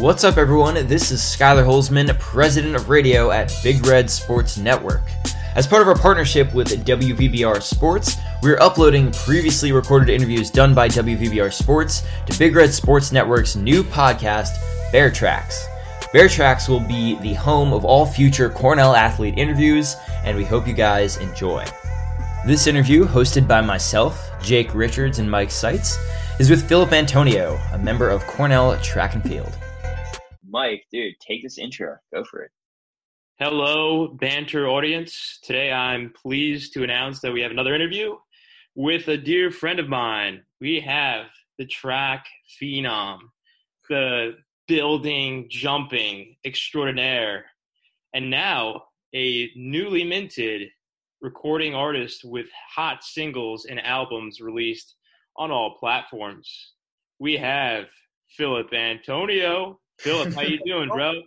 What's up, everyone? This is Skyler Holzman, president of radio at Big Red Sports Network. As part of our partnership with WVBR Sports, we're uploading previously recorded interviews done by WVBR Sports to Big Red Sports Network's new podcast, Bear Tracks. Bear Tracks will be the home of all future Cornell athlete interviews, and we hope you guys enjoy. This interview, hosted by myself, Jake Richards, and Mike Seitz, is with Phillip Antonio, a member of Cornell Track and Field. Mike, dude, take this intro. Go for it. Hello, banter audience. Today I'm pleased to announce that we have another interview with a dear friend of mine. We have the track phenom, the building jumping extraordinaire, and now a newly minted recording artist with hot singles and albums released on all platforms. We have Phillip Antonio. Phillip, how you doing, bro?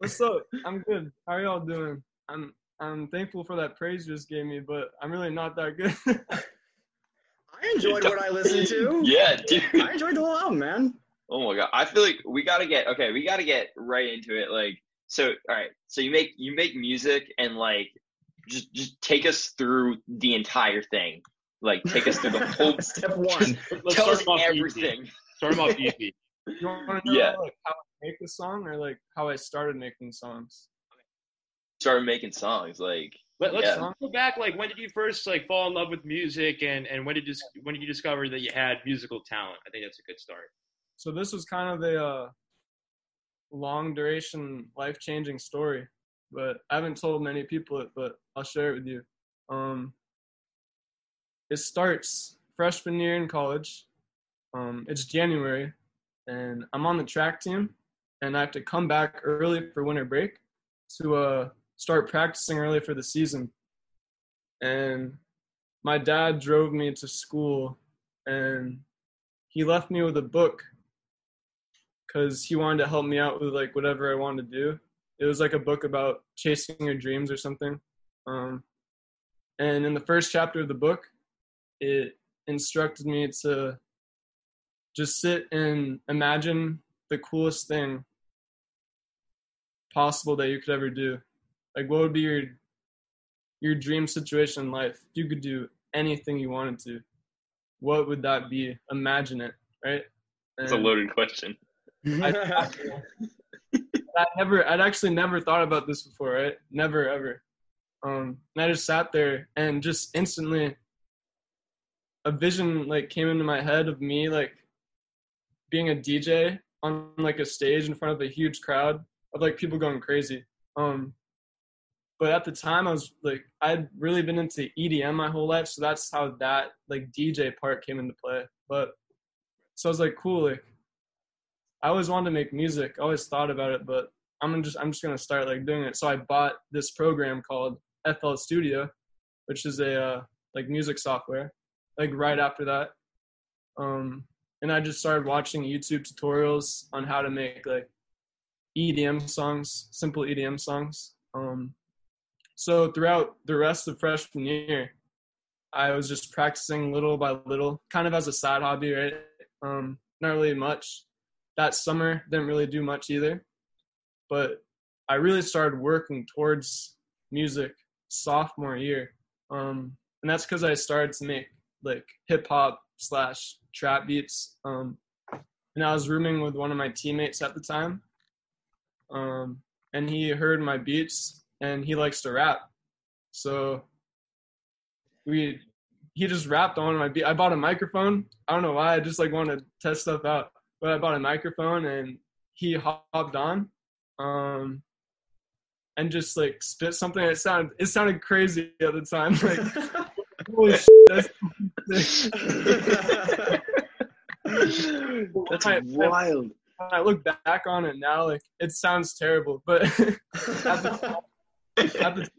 What's up? I'm good. How are y'all doing? I'm I'm thankful for that praise you just gave me, but I'm really not that good. I enjoyed what I listened to. Yeah, dude. I enjoyed the whole album, man. Oh my god. I feel like we gotta get okay, we gotta get right into it. Like so alright, so you make you make music and like just just take us through the entire thing. Like take us through the whole Step one. Let's tell start us him off easy. everything. Start him off easy. You want to know Yeah. like how I make the song or like how I started making songs? Started making songs, like Let, let's Yeah. go back. Like, when did you first like fall in love with music, and and when did you when did you discover that you had musical talent? I think that's a good start. So this was kind of a uh, long duration, life changing story, but I haven't told many people it, but I'll share it with you. Um, it starts freshman year in college. Um, it's January, and I'm on the track team, and I have to come back early for winter break to uh, start practicing early for the season. And my dad drove me to school, and he left me with a book because he wanted to help me out with like whatever I wanted to do. It was like a book about chasing your dreams or something. Um, and in the first chapter of the book, it instructed me to just sit and imagine the coolest thing possible that you could ever do. Like, what would be your your dream situation in life? If you could do anything you wanted to, what would that be? Imagine it, right? it's a loaded question. I, I never, I'd actually never thought about this before, right? Never, ever. Um, and I just sat there and just instantly a vision like came into my head of me like being a DJ on like a stage in front of a huge crowd of like people going crazy. Um, but at the time I was like, I'd really been into EDM my whole life, so that's how that like DJ part came into play. But so I was like, cool, like I always wanted to make music. I always thought about it, but I'm just I'm just gonna start like doing it. So I bought this program called FL Studio, which is a uh, like music software. Like right after that, um, and I just started watching YouTube tutorials on how to make like EDM songs, simple EDM songs. Um, so throughout the rest of freshman year, I was just practicing little by little, kind of as a side hobby, right? Um, not really much that summer didn't really do much either but i really started working towards music sophomore year um, and that's because i started to make like hip hop slash trap beats. Um, and i was rooming with one of my teammates at the time. Um, and he heard my beats and he likes to rap. So we he just rapped on my beat. I bought a microphone. I don't know why. I just like wanted to test stuff out. But I bought a microphone and he hopped on, um, and just like spit something. It sounded it sounded crazy at the time. Like holy shit, that's, That's I- wild. I look back on it now, like it sounds terrible, but at the time, at the time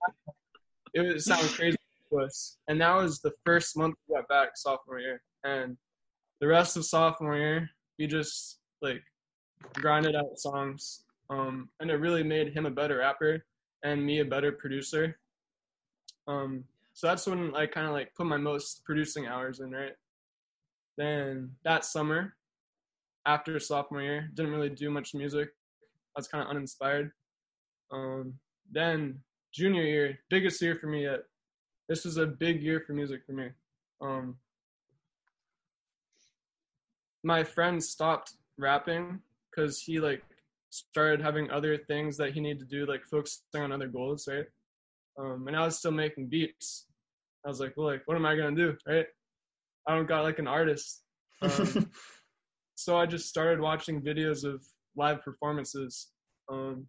it would sound crazy to us. And that was the first month we got back sophomore year, and the rest of sophomore year we just like grinded out songs, um, and it really made him a better rapper and me a better producer. Um, so that's when I kind of like put my most producing hours in, right? Then that summer, after sophomore year, didn't really do much music. I was kind of uninspired. Um, then junior year, biggest year for me yet. This was a big year for music for me. Um, my friend stopped rapping because he like started having other things that he needed to do, like focusing on other goals, right? Um, and I was still making beats. I was like, well, like, what am I gonna do, right? I don't got like an artist. Um, so I just started watching videos of live performances. Um,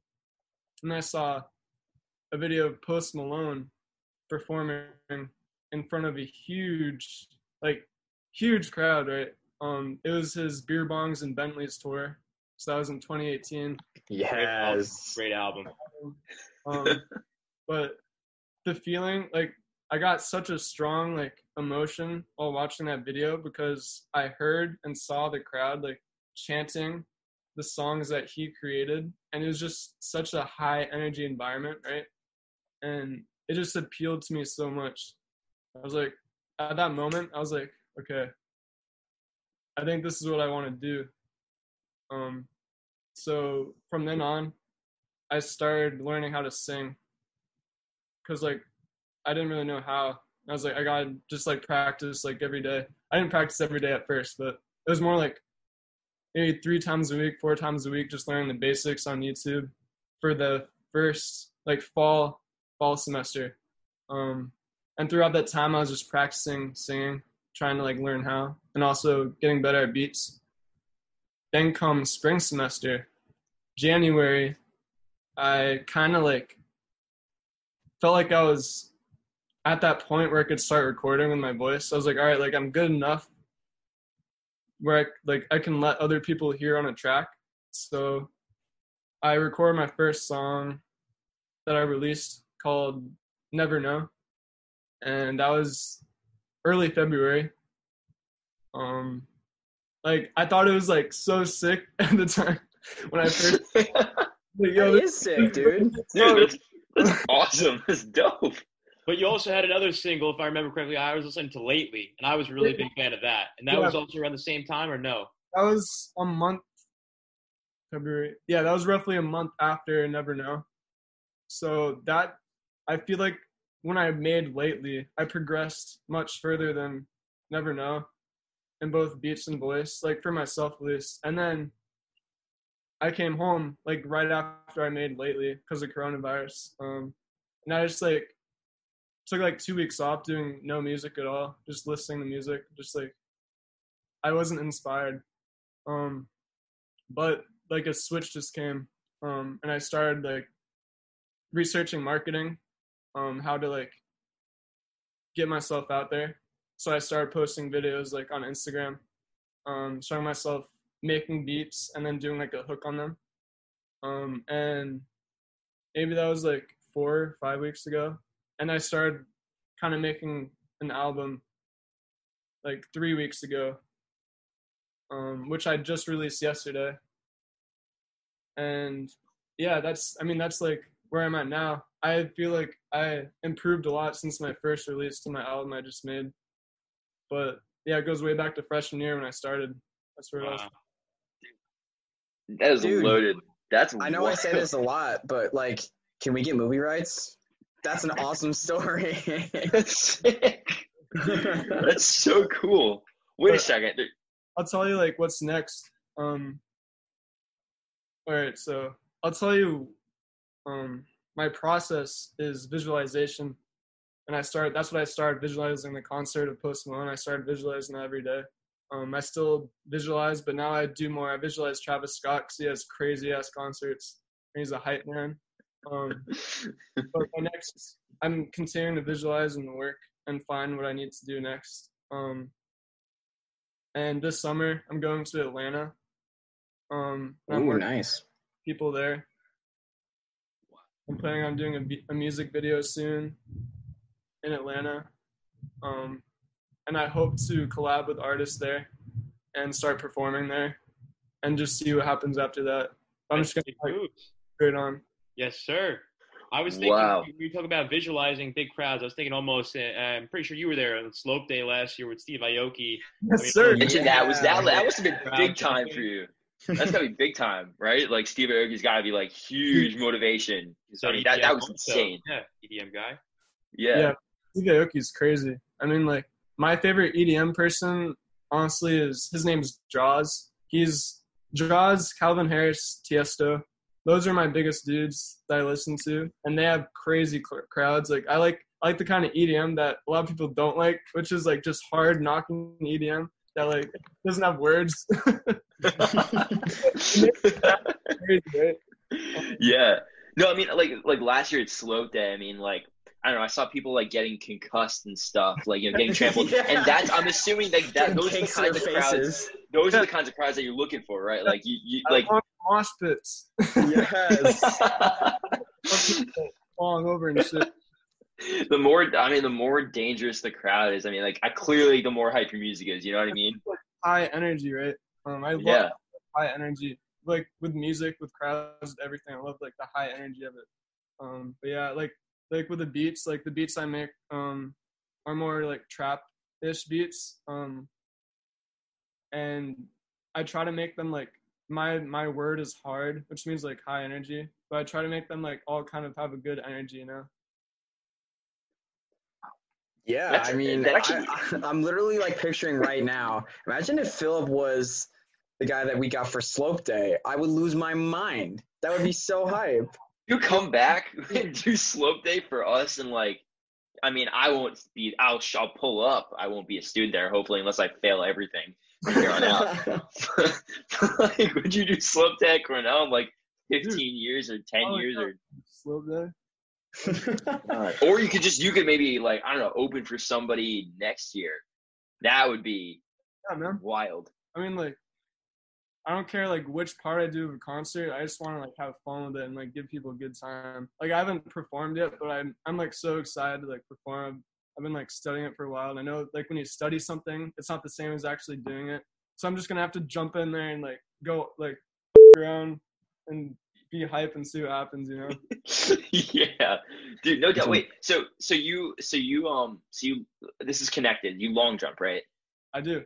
and I saw a video of Post Malone performing in front of a huge, like, huge crowd, right? Um, it was his Beer Bongs and Bentleys tour. So that was in 2018. Yes. Great album. Um, but the feeling, like, I got such a strong like emotion while watching that video because I heard and saw the crowd like chanting the songs that he created and it was just such a high energy environment, right? And it just appealed to me so much. I was like at that moment I was like, okay. I think this is what I want to do. Um so from then on I started learning how to sing cuz like I didn't really know how. I was like, I gotta just like practice like every day. I didn't practice every day at first, but it was more like maybe three times a week, four times a week, just learning the basics on YouTube for the first like fall fall semester. Um, and throughout that time, I was just practicing singing, trying to like learn how, and also getting better at beats. Then come spring semester, January, I kind of like felt like I was at that point where I could start recording with my voice. I was like, all right, like I'm good enough where I like I can let other people hear on a track. So I recorded my first song that I released called Never Know. And that was early February. Um like I thought it was like so sick at the time when I first like, Yo, that is sick, dude. Dude, that's, that's awesome. That's dope. But you also had another single, if I remember correctly. I was listening to lately, and I was a really big fan of that. And that Yeah. was also around the same time, or no? that was a month February. Yeah, that was roughly a month after Never Know. So that I feel like when I made lately, I progressed much further than Never Know in both beats and voice, like for myself at least. And then I came home like right after I made lately because of coronavirus. Um, and I just like took like two weeks off doing no music at all, just listening to music, just like I wasn't inspired. Um, but like a switch just came, um, and I started like researching marketing, um, how to like get myself out there. So I started posting videos like on Instagram, um, showing myself making beats and then doing like a hook on them. Um, and maybe that was like four five weeks ago. And I started kind of making an album like three weeks ago, um, which I just released yesterday. And yeah, that's, I mean, that's like where I'm at now. I feel like I improved a lot since my first release to my album I just made. But yeah, it goes way back to freshman year when I started. That's where it was. Wow. That is Dude. loaded. That's I know I say this a lot, but like, can we get movie rights? That's an awesome story. That's sick. That's so cool. Wait a second. I'll tell you like what's next. Um all right, so I'll tell you um my process is visualization. And I started that's what I started visualizing the concert of Post Malone. I started visualizing that every day. Um I still visualize, but now I do more. I visualize Travis Scott because he has crazy ass concerts and he's a hype man. Um but my next I'm continuing to visualize and work and find what I need to do next. Um and this summer I'm going to Atlanta. Um, and I'm Ooh, nice. people there. I'm planning on doing a, a music video soon in Atlanta. Um, and I hope to collab with artists there and start performing there and just see what happens after that. I'm just gonna Big like moves. straight on. Yes, sir. I was thinking Wow. when you talk about visualizing big crowds. I was thinking almost. Uh, I'm pretty sure you were there on Slope Day last year with Steve Aoki. Yes, mean, sir. Yeah. Mention that was that that must have been big time for you. That's gotta be big time, right? Like Steve Aoki's gotta be like huge motivation. I mean, that, that was also. insane. Yeah, EDM guy. Yeah. Yeah. Steve Aoki's crazy. I mean, like my favorite EDM person, honestly, is his name's Jauz. He's Jauz, Calvin Harris, Tiesto. Those are my biggest dudes that I listen to, and they have crazy cl- crowds. Like I like I like the kind of EDM that a lot of people don't like, which is like just hard knocking EDM that like doesn't have words. crazy, right? yeah. No, I mean like like last year at Slope Day, I mean like I don't know, I saw people like getting concussed and stuff, like you know, getting trampled. Yeah. And that's I'm assuming like that those are the cakes to their kinds of crowds those are the kinds of crowds that you're looking for, right? Like you, you I like want mosh pits. Yes. falling over and shit. the more I mean the more dangerous the crowd is. I mean like I clearly the more hype your music is, you know what I mean? High energy, right? Um, I love Yeah. high energy, like with music, with crowds, everything. I love like the high energy of it. Um, but yeah, like like with the beats, like the beats I make um are more like trap ish beats. Um, and I try to make them like my my word is hard, which means like high energy. But I try to make them like all kind of have a good energy, you know. Yeah, That's- I mean, that actually- I, I, am literally like picturing right now. Imagine if Phillip was the guy that we got for Slope Day. I would lose my mind. That would be so hype. You come back and do slope day for us and like I mean I won't be I'll I'll pull up. I won't be a student there hopefully unless I fail everything from here on out. like would you do slope day at Cornell in like 15 years or 10 Oh, years yeah. or Slow day. Uh, or you could just you could maybe like I don't know open for somebody next year. That would be Yeah, man. wild. I mean, like, I don't care like which part I do of a concert. I just want to like have fun with it and like give people a good time. Like I haven't performed yet, but I'm I'm like so excited to like perform. I've been like studying it for a while, and I know like when you study something, it's not the same as actually doing it. So I'm just gonna have to jump in there and like go like around and be hype and see what happens. You know? yeah, dude, no doubt. Wait, so so you so you um so you this is connected. You long jump, right? I do.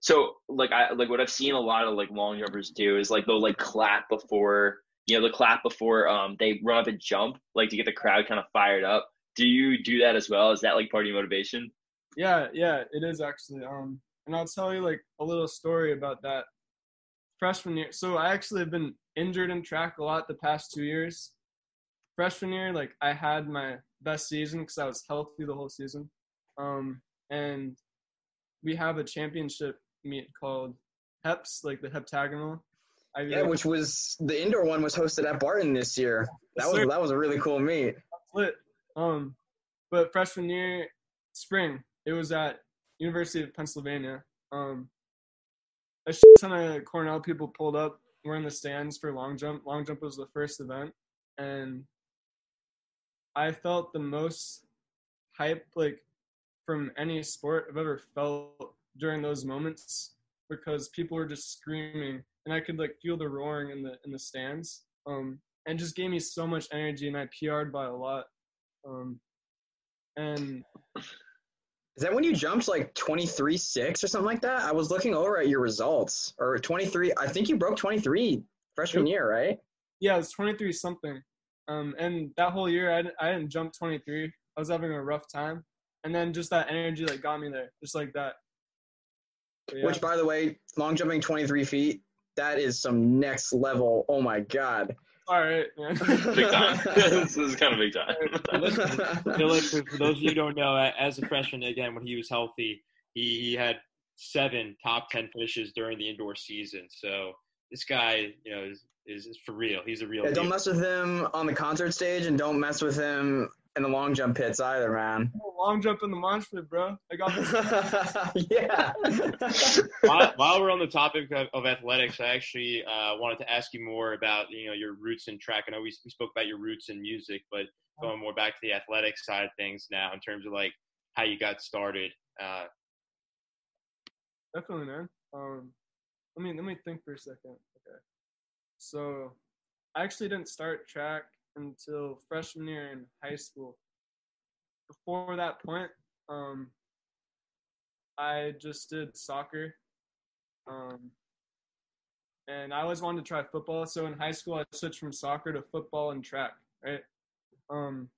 So like I like what I've seen a lot of like long jumpers do is like they'll like clap before you know the clap before um they run up and jump like to get the crowd kind of fired up. Do you do that as well? Is that like part of your motivation? Yeah, yeah, it is actually. Um, and I'll tell you like a little story about that. Freshman year, so I actually have been injured in track a lot the past two years. Freshman year, like I had my best season because I was healthy the whole season. Um, and we have a championship meet called HEPS, like the heptagonal. I yeah, which was the indoor one was hosted at Barton this year. That was that was a really cool meet. lit. Um, but freshman year, spring, it was at University of Pennsylvania. Um, a shit ton of Cornell people pulled up. We're in the stands for long jump. Long jump was the first event, and I felt the most hype like from any sport I've ever felt during those moments because people were just screaming and I could like feel the roaring in the in the stands. Um, and just gave me so much energy and I PR'd by a lot. Um, and Is that when you jumped like 23 6 or something like that? I was looking over at your results. Or 23, I think you broke 23 freshman year, right? yeah, it was 23 something. Um, and that whole year I, di- I didn't jump 23. I was having a rough time. And then just that energy like got me there, just like that. Yeah. Which, by the way, long jumping 23 feet, that is some next level. Oh my God. All right. Big time. this is kind of big time. Phillip, for, for those of you who don't know, as a freshman, again, when he was healthy, he, he had seven top 10 finishes during the indoor season. So this guy, you know, is, is, is for real. He's a real Yeah, don't mess with him on the concert stage and don't mess with him in the long jump pits either, man. Long jump in the mosh pit, bro. I got this. yeah. while, while we're on the topic of, of athletics, I actually uh, wanted to ask you more about you know your roots in track. I know we, we spoke about your roots in music, but going more back to the athletic side of things now in terms of like how you got started. Uh, Definitely, man. Um, let me let me think for a second. Okay, so I actually didn't start track until freshman year in high school. Before that point, um, I just did soccer, um, and I always wanted to try football. So in high school, I switched from soccer to football and track, right? Um,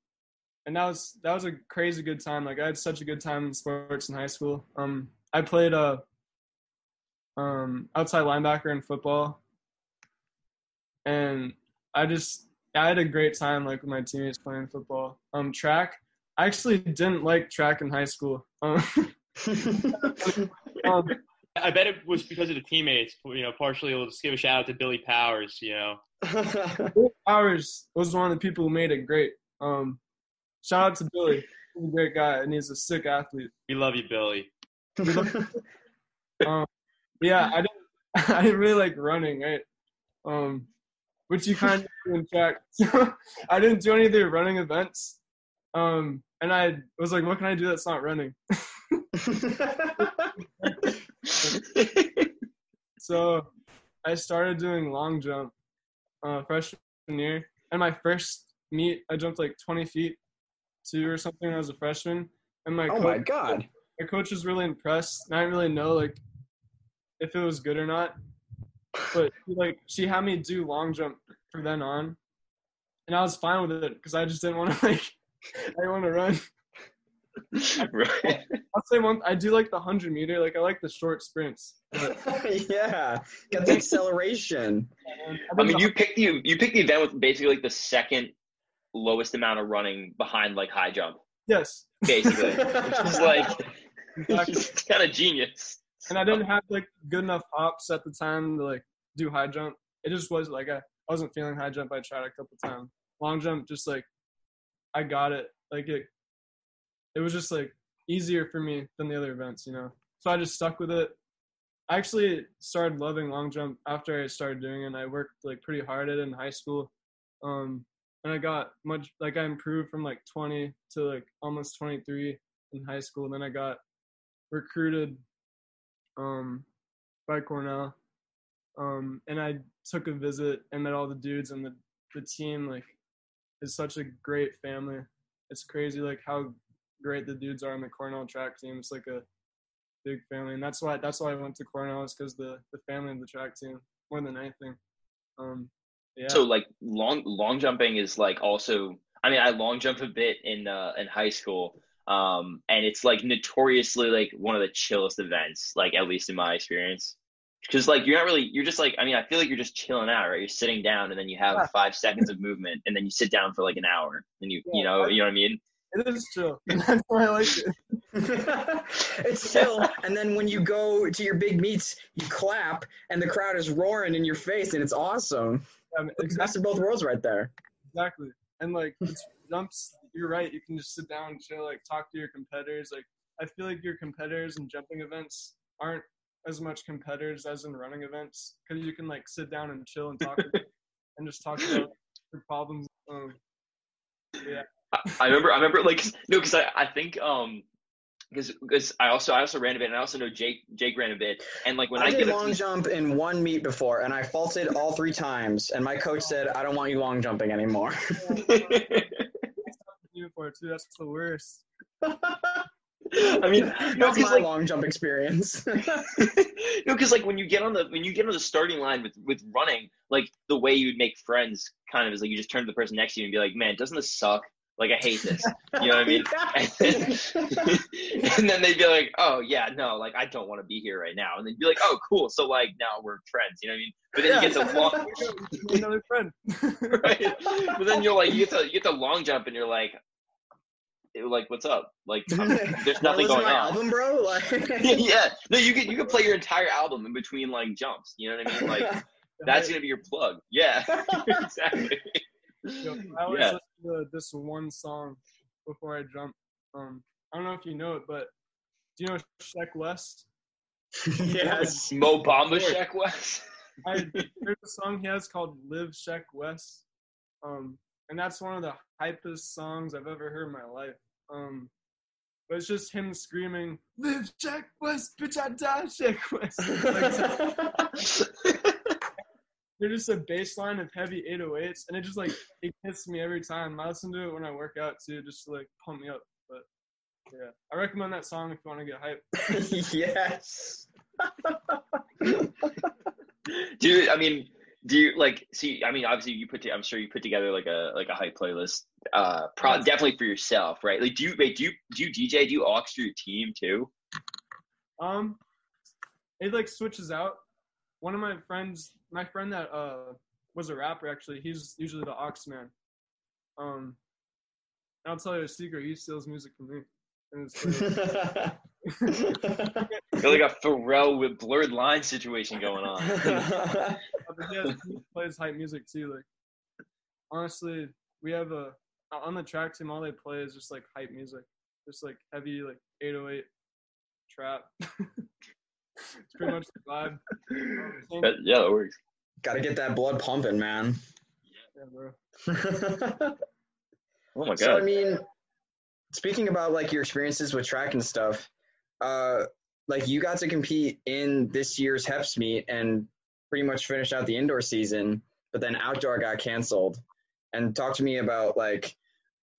and that was that was a crazy good time. Like I had such a good time in sports in high school. Um, I played uh, um, outside linebacker in football, and I just I had a great time like with my teammates playing football. Um, track. I actually didn't like track in high school. Um, um, I bet it was because of the teammates. You know, partially. We'll just give a shout out to Billy Powers. You know, Billy Powers was one of the people who made it great. Um, shout out to Billy. He's a great guy, and he's a sick athlete. we love you, Billy. Um, yeah, I didn't. I didn't really like running, right? Um, which you kind of do in track. So I didn't do any of the running events. Um, and I was like, what can I do that's not running? So I started doing long jump uh, freshman year. And my first meet, I jumped like 20 feet, two or something when I was a freshman. And my oh coach, my god. my coach was really impressed. And I didn't really know like if it was good or not. But like she had me do long jump from then on, and I was fine with it because I just didn't want to like I didn't want to run. right. I'll say one. I do like the hundred meter. Like I like the short sprints. Yeah, got the acceleration. I mean, you picked the you picked the event with basically like the second lowest amount of running behind like high jump, yes, basically. It's like exactly. kind of genius. And I didn't have like good enough hops at the time to like do high jump. It just was like I, I wasn't feeling high jump. I tried a couple times. Long jump, just like I got it. Like it, it was just like easier for me than the other events, you know. So I just stuck with it. I actually started loving long jump after I started doing it. And I worked like pretty hard at it in high school, um, and I got much like I improved from like 20 to like almost 23 in high school. And then I got recruited um, by Cornell. Um, and I took a visit and met all the dudes and the, the team like is such a great family. It's crazy like how great the dudes are on the Cornell track team. It's like a big family, and that's why that's why I went to Cornell is because the the family of the track team more than anything. Um, yeah. So like long long jumping is like also. I mean, I long jumped a bit in uh, in high school, um, and it's like notoriously like one of the chillest events, like at least in my experience. Because like you're not really, you're just like, I mean, I feel like you're just chilling out, right? You're sitting down, and then you have Yeah. five seconds of movement, and then you sit down for like an hour, and you you know I- you know what I mean. it is chill. that's why I like it. it's still, and then when you go to your big meets, you clap, and the crowd is roaring in your face, and it's awesome. I mean, It's the best exactly. of both worlds right there. Exactly. And like it's jumps, you're right. You can just sit down and chill, like talk to your competitors. Like I feel like your competitors in jumping events aren't as much competitors as in running events because you can like sit down and chill and talk and just talk about your problems. Um, yeah. I, I remember, I remember, like, no, because I, I think, um, because because I also I also ran a bit, and I also know Jake Jake ran a bit, and like when I, I did get long a, jump in one meet before, and I faulted all three times, and my coach said, "I don't want you long jumping anymore." You for it too. That's the worst. I mean, no, That's because my like long jump experience. no, because like when you get on the when you get on the starting line with with running, like the way you'd make friends kind of is like you just turn to the person next to you and be like, "Man, doesn't this suck? Like I hate this." You know what I mean? And then, and then they'd be like, "Oh yeah, no, like I don't want to be here right now," and they'd be like, "Oh cool, so like now we're friends." You know what I mean? But then you get to long, Another friend. right? But then you're like, you get to you get to long jump, and you're like, like what's up? Like there's Wanna nothing going my on. album, bro. Like, yeah, no, you can you can play your entire album in between like jumps. You know what I mean? Like that's gonna be your plug. Yeah, exactly. Yo, I always Yeah. listen to this one song before I jump. Um, I don't know if you know it, but do you know Sheck Wes? yes. Mo Bamba Sheck Wes. I there's a song he has called "Live Sheck Wes," um, and that's one of the hypest songs I've ever heard in my life. Um, but it's just him screaming, "Live Sheck Wes, bitch! I die Sheck Wes." Like, they're just a baseline of heavy 808s, and it just like it hits me every time. I listen to it when I work out too, just to like pump me up. But yeah, I recommend that song if you want to get hype. yes. do you, I mean do you like see I mean obviously you put to, I'm sure you put together like a like a hype playlist uh pro- Yes. definitely for yourself right like do you wait do you do you DJ do you aux your team too Um, it like switches out. One of my friends, my friend that uh was a rapper actually, he's usually the aux man. Um, I'll tell you a secret. He steals music from me. And it's like, You're a Pharrell with blurred line situation going on but he, has, he plays hype music too. Like, honestly, we have a on the track team. All they play is just like hype music, just like heavy like 808 trap. it's pretty much the vibe. That- yeah that works Got to get that blood pumping, man. yeah, bro. oh my god. So I mean, speaking about like your experiences with track and stuff, uh, like you got to compete in this year's Heps meet and pretty much finished out the indoor season, but then outdoor got canceled. And talk to me about like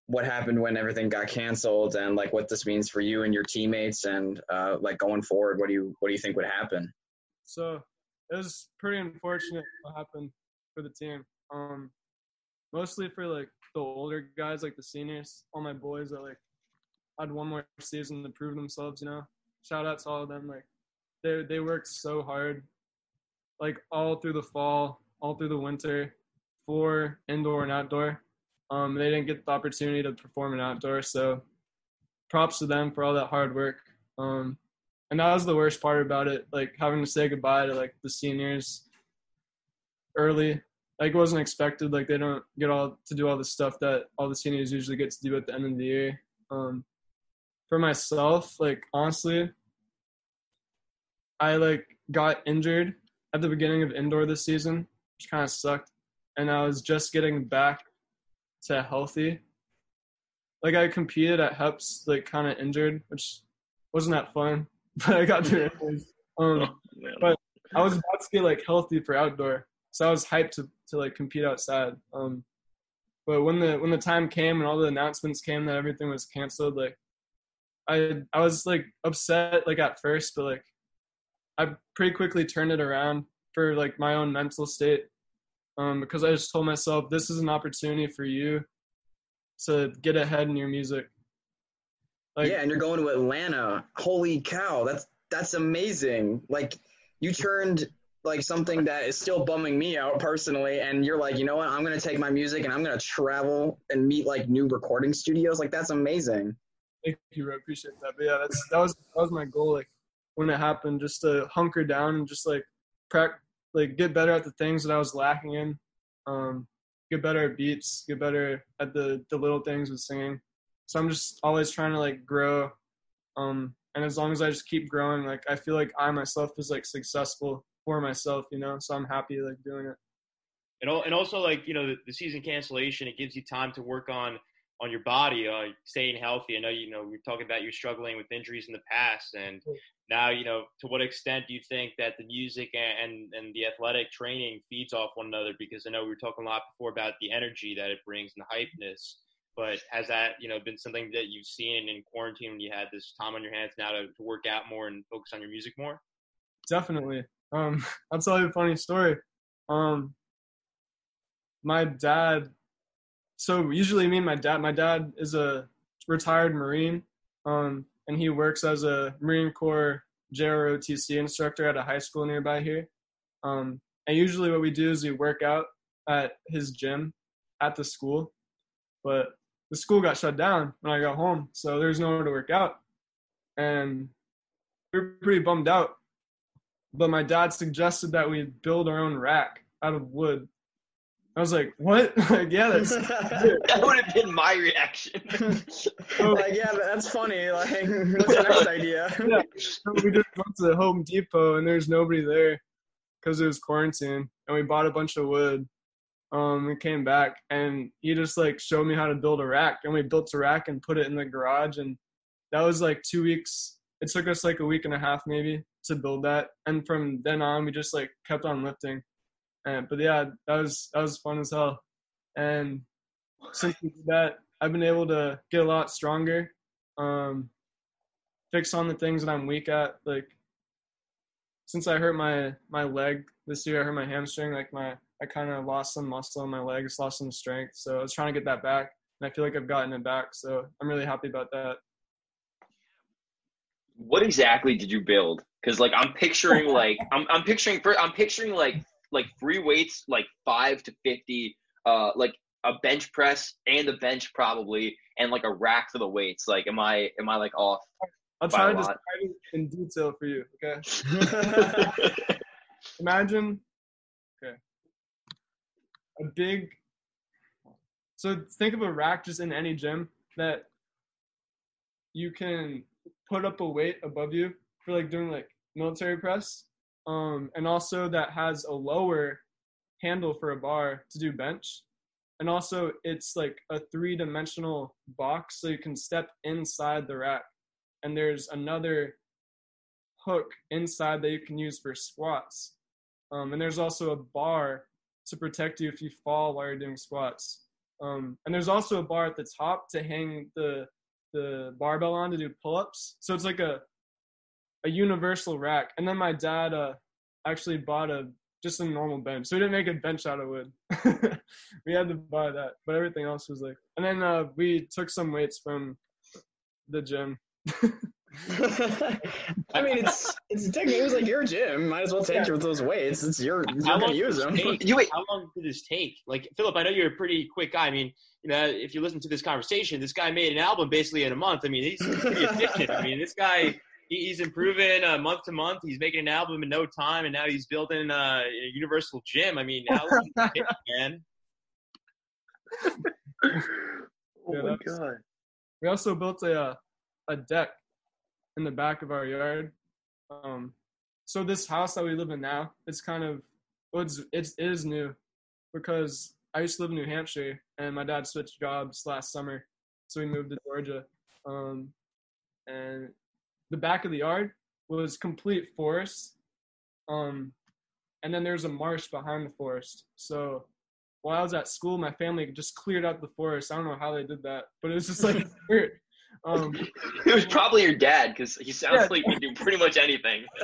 what happened when everything got canceled and like what this means for you and your teammates and uh, like going forward. What do you what do you think would happen? So it was pretty unfortunate what happened for the team. Um, mostly for like the older guys, like the seniors, all my boys that like had one more season to prove themselves. You know, shout out to all of them. Like they they worked so hard, like all through the fall, all through the winter, for indoor and outdoor. Um, they didn't get the opportunity to perform in outdoor, so props to them for all that hard work. Um, and that was the worst part about it like having to say goodbye to like the seniors early like wasn't expected like they don't get all to do all the stuff that all the seniors usually get to do at the end of the year um for myself like honestly i like got injured at the beginning of indoor this season which kind of sucked and i was just getting back to healthy like i competed at heps like kind of injured which wasn't that fun but I got through it. Um, Oh, but- I was about to get like healthy for outdoor, so I was hyped to to like compete outside. Um, but when the when the time came and all the announcements came that everything was canceled, like I I was like upset like at first, but like I pretty quickly turned it around for like my own mental state. Um, because I just told myself this is an opportunity for you to get ahead in your music. Like, yeah, and you're going to Atlanta. Holy cow, that's that's amazing. Like you turned like something that is still bumming me out personally, and you're like, you know what? I'm gonna take my music and I'm gonna travel and meet like new recording studios. Like that's amazing. Thank you, bro. I appreciate that. But yeah, that's that was that was my goal. Like when it happened, just to hunker down and just like prac like get better at the things that I was lacking in. Um, get better at beats. Get better at the the little things with singing. So I'm just always trying to like grow. Um, and as long as I just keep growing, like I feel like I myself is like successful for myself, you know. So I'm happy like doing it. And, and also like you know the, the season cancellation it gives you time to work on on your body uh, staying healthy i know you know we are talking about you struggling with injuries in the past and now you know to what extent do you think that the music and, and the athletic training feeds off one another because i know we were talking a lot before about the energy that it brings and the hypeness but has that you know been something that you've seen in quarantine when you had this time on your hands now to, to work out more and focus on your music more Definitely. Um, I'll tell you a funny story. Um, my dad. So usually, me and my dad. My dad is a retired Marine, um, and he works as a Marine Corps JROTC instructor at a high school nearby here. Um, and usually, what we do is we work out at his gym at the school, but the school got shut down when I got home, so there's nowhere to work out, and we were pretty bummed out but my dad suggested that we build our own rack out of wood. I was like, "What? like, yeah, that's that would have been my reaction. like yeah, that's funny. Like what's the next idea? Yeah. we just went to the Home Depot and there's nobody there because it was quarantine, and we bought a bunch of wood. Um, we came back and he just like showed me how to build a rack, and we built a rack and put it in the garage, and that was like two weeks. It took us like a week and a half maybe to build that, and from then on we just like kept on lifting. And but yeah, that was that was fun as hell. And since that, I've been able to get a lot stronger. Um, fix on the things that I'm weak at. Like since I hurt my my leg this year, I hurt my hamstring. Like my I kind of lost some muscle in my legs, lost some strength. So I was trying to get that back, and I feel like I've gotten it back. So I'm really happy about that. What exactly did you build? Because like I'm picturing like I'm I'm picturing I'm picturing like like free weights like five to fifty, uh, like a bench press and a bench probably, and like a rack for the weights. Like, am I am I like off? I'll By try to describe it in detail for you. Okay. Imagine, okay, a big. So think of a rack just in any gym that you can put up a weight above you for like doing like military press, um, and also that has a lower handle for a bar to do bench, and also it's like a three-dimensional box so you can step inside the rack, and there's another hook inside that you can use for squats. Um, and there's also a bar to protect you if you fall while you're doing squats. Um, and there's also a bar at the top to hang the the barbell on to do pull-ups. So it's like a a universal rack. And then my dad uh, actually bought a just a normal bench. So we didn't make a bench out of wood. we had to buy that, but everything else was like. And then uh, we took some weights from the gym. I mean, it's it's technically it was like your gym. Might as well take Yeah. those weights. It's your you're gonna use them. take? You wait. How long did this take? Like Phillip, I know you're a pretty quick guy. I mean, you know, if you listen to this conversation, this guy made an album basically in a month. I mean, he's pretty efficient. I mean, this guy he, he's improving uh, month to month. He's making an album in no time, and now he's building uh, a Universal Gym. I mean, how it man? Oh Yeah, my that's- god. We also built a uh, a deck in the back of our yard. Um, so this house that we live in now, it's kind of well, it's it's it is new because I used to live in New Hampshire and my dad switched jobs last summer, so we moved to Georgia. Um, and the back of the yard was complete forest. Um, and then there's a marsh behind the forest. So while I was at school, my family just cleared out the forest. I don't know how they did that, but it was just like weird. Um, It was probably your dad because he sounds Yeah. like he can do pretty much anything.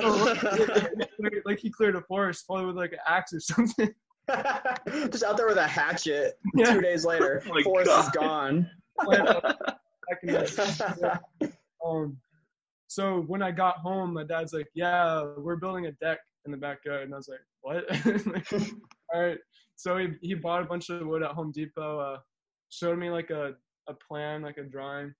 like he cleared a forest probably with like an axe or something. Just out there with a hatchet. Yeah. Two days later, Oh my forest is gone. Back in the- um, so when I got home, my dad's like, "Yeah, we're building a deck in the backyard," and I was like, "What?" All right. So he he bought a bunch of wood at Home Depot. Uh, showed me like a a plan, like a drawing,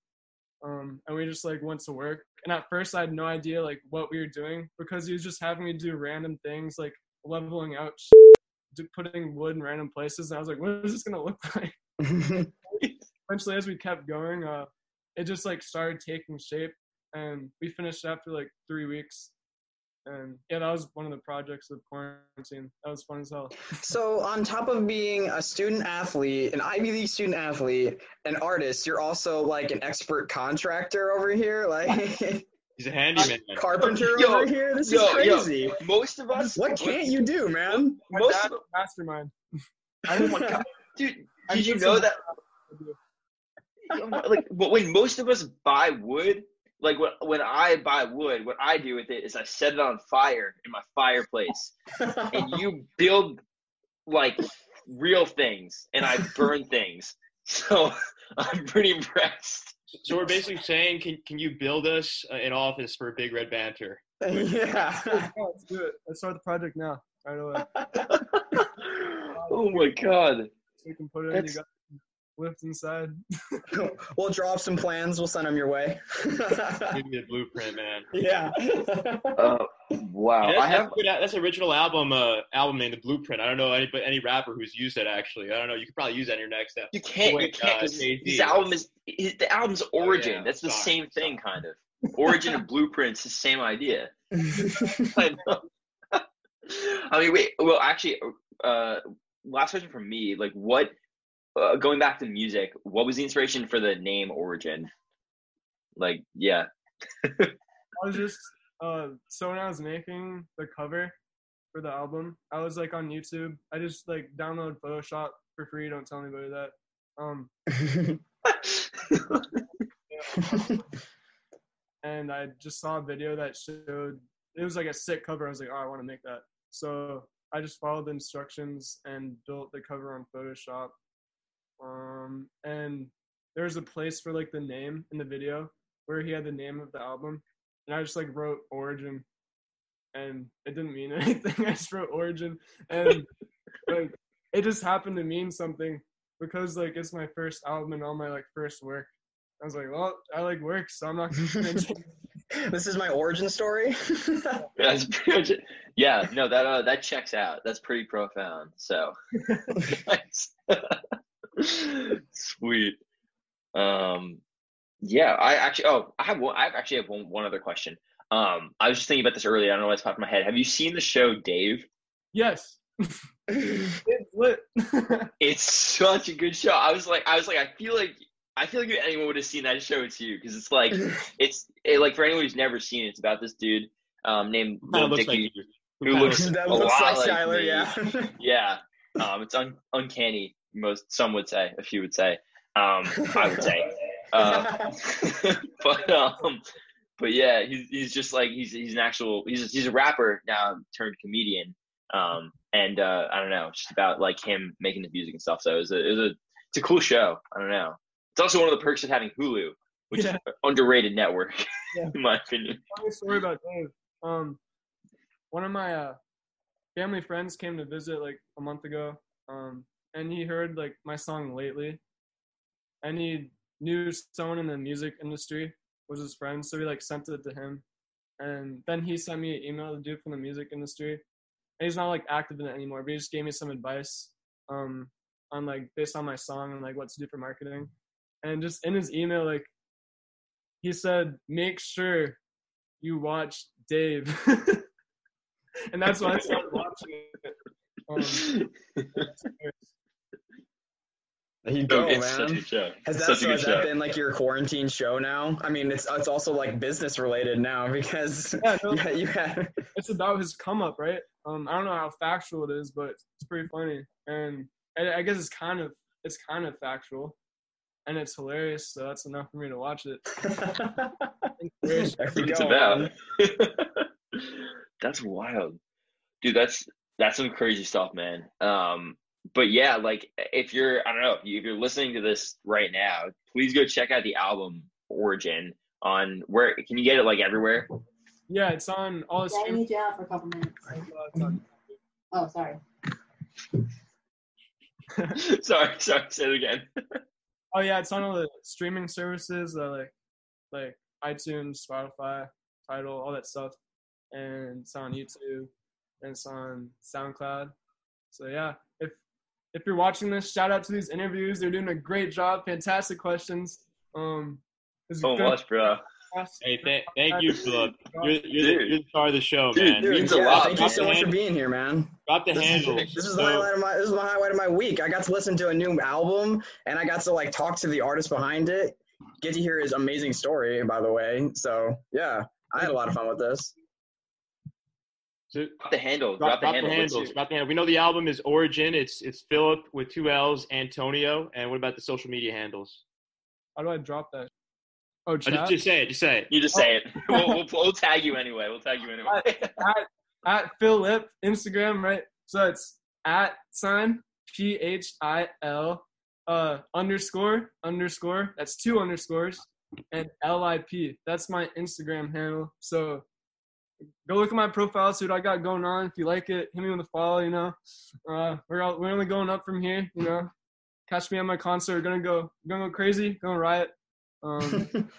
um, and we just like went to work. And at first, I had no idea like what we were doing because he was just having me do random things like leveling out, do, putting wood in random places. And I was like, "What is this gonna look like?" eventually as we kept going uh it just like started taking shape and we finished after like three weeks and yeah that was one of the projects of quarantine that was fun as hell so, on top of being a student athlete, an Ivy League student athlete, an artist, you're also like an expert contractor over here, like He's a handyman. carpenter Yo, over here. This yo, is yo. crazy. Most of us. What can't you do, man? My Most dad's of, a mastermind oh my god, dude! I Did you know that? like but when most of us buy wood like when, when i buy wood what i do with it is i set it on fire in my fireplace and you build like real things and i burn things. So i'm pretty impressed. So we're basically saying, can can you build us uh, an office for Big Red Banter? yeah. Yeah, let's do it. Let's start the project now right away. Oh my god. So we can put it in That's- you got lift inside we'll draw up some plans. We'll send them your way. Give me the blueprint, man. yeah. uh, wow Yeah, that's, i have that's, good, that's original album uh, album name, the Blueprint. I don't know any but any rapper who's used it actually. I don't know. You could probably use that in your next step. you can't you can't uh, 'cause Jay-Z. his album is his, the album's origin yeah, that's the sorry, same thing sorry. kind of origin and blueprints the same idea I know. I mean, wait. Well, actually, uh, last question from me. Like, what? Uh, going back to music, what was the inspiration for the name Origin? Like, yeah. i was just uh so when i was making the cover for the album i was like on youtube i just like download photoshop for free don't tell anybody that um and I just saw a video that showed it was like a sick cover. I was like, oh, I want to make that. So I just followed the instructions and built the cover on Photoshop. Um, and there was a place for like the name in the video where he had the name of the album, and I just like wrote Origin, and it didn't mean anything. I just wrote Origin, and like it just happened to mean something because like it's my first album and all my like first work. I was like, well, I like work, so I'm not gonna change. this is my origin story. That's pretty much. Yeah, no, that uh, that checks out. That's pretty profound. So, nice. Sweet. Um, yeah, I actually. Oh, I have one. I actually have one, one other question. Um, I was just thinking about this earlier. I don't know why what's popped in my head. Have you seen the show Dave? yes, it's lit. It's such a good show. I was like, I was like, I feel like, I feel like if anyone would have seen that show, it's you, because it's like, it's it, like for anyone who's never seen it, it's about this dude um, named Kind Lil Dicky, like who looks that a looks lot like like me. yeah. yeah, um, it's un- uncanny. Most some would say, a few would say, um, I would say, uh, but um, but yeah, he's he's just like he's he's an actual he's he's a rapper now turned comedian. Um, and uh, I don't know, just about like him making the music and stuff. So it was a, it was a it's a cool show. I don't know. It's also one of the perks of having Hulu, which Yeah. is an underrated network, Yeah. in my opinion. funny story about Dave. Um, one of my uh, family friends came to visit like a month ago. Um, and he heard like my song lately, and he knew someone in the music industry was his friend, so he like sent it to him, and then he sent me an email to do from the music industry. And he's not like active in it anymore, but he just gave me some advice, um, on like based on my song and like what to do for marketing, and just in his email like he said make sure you watch Dave. and that's why I started watching it. Um, there you go, it's such a man. good show. Has that, such so a good has show. that been like your quarantine show now? I mean, it's it's also like business related now because yeah, no, yeah, you had it's about his come up, right? Um, I don't know how factual it is, but it's pretty funny, and I, I guess it's kind of it's kind of factual, and it's hilarious. So that's enough for me to watch it. there That's you what it's about. that's wild, dude. That's that's some crazy stuff, man. Um, but yeah, like if you're, I don't know, if, you, if you're listening to this right now, please go check out the album Origin on where can you get it like everywhere? Yeah, it's on all the Yeah, I streaming. need you out for a couple minutes. Oh, sorry. sorry, sorry, say it again. Oh yeah, it's on all the streaming services, uh, like like iTunes, Spotify, Tidal, all that stuff, and it's on YouTube, and it's on SoundCloud. So yeah, if if you're watching this, shout out to these interviews. They're doing a great job. Fantastic questions. Um, So good much, bro. podcast. Hey, th- thank you, Phillip. You're, you're, the, you're the star of the show, Dude, man. dude, means a yeah, lot, Thank you so much for being here, man. Got the This is, this is So- the highlight of my this is my highlight of my week. I got to listen to a new album and I got to like talk to the artist behind it. Get to hear his amazing story, by the way. So yeah, I had a lot of fun with this. So- Drop the handle. Drop, Drop, the drop handle. the What's handles. your- Drop the handle. We know the album is Origin. It's it's Phillip with two L's, Antonio. And what about the social media handles? How do I drop that? Oh, Oh, just, just say it. Just say it. You just say it. We'll, we'll, we'll tag you anyway. We'll tag you anyway. at Phil Lip Instagram, right? So it's at sign P H I L uh underscore underscore. That's two underscores and L I P. That's my Instagram handle. So go look at my profile, see what I got going on. If you like it, hit me with a follow. You know, uh, we're all, we're only going up from here. You know, catch me at my concert. We're gonna go gonna go crazy, gonna riot. Um,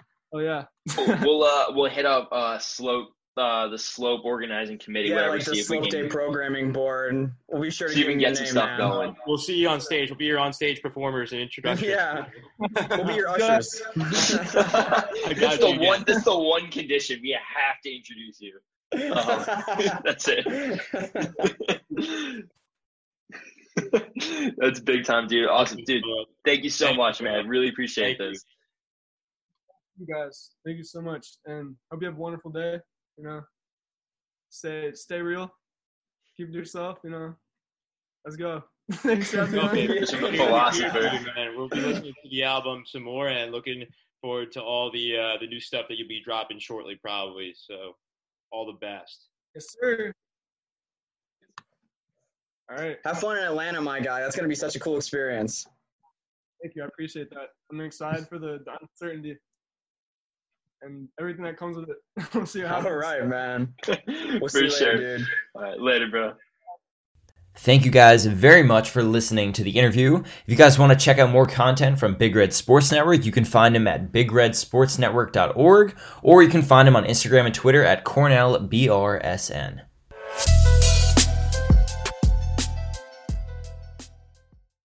oh yeah. we'll we'll, uh, we'll hit up uh, slope uh, the slope organizing committee. yeah, whatever. like the see if we Slope Day programming board. We'll be sure to see if we give can you get a some stuff man. going. We'll see you on stage. We'll be your on stage performers and introductions. Yeah, we'll be your Yeah. ushers. That's got the you, one. man. That's the one condition we have to introduce you. Uh-huh. That's it. That's big time, dude. Awesome, dude. Thank you so Thank you, much, man. bro. Really appreciate Thank you. this. you guys. Thank you so much, and hope you have a wonderful day. You know, stay stay real, keep it to yourself. You know, let's go. Thanks for having me. Okay, we'll be philosopher. man. We'll be listening to the album some more and looking forward to all the uh, the new stuff that you'll be dropping shortly, probably. So all the best. Yes, sir. All right. Have fun in Atlanta, my guy. That's gonna be such a cool experience. Thank you. I appreciate that. I'm excited for the, the uncertainty and everything that comes with it. we'll see what happens. All right, man. We'll see you sure. later, dude. All right, later, bro. Thank you guys very much for listening to the interview. If you guys want to check out more content from Big Red Sports Network, you can find him at bigredsportsnetwork.org or you can find him on Instagram and Twitter at CornellBRSN.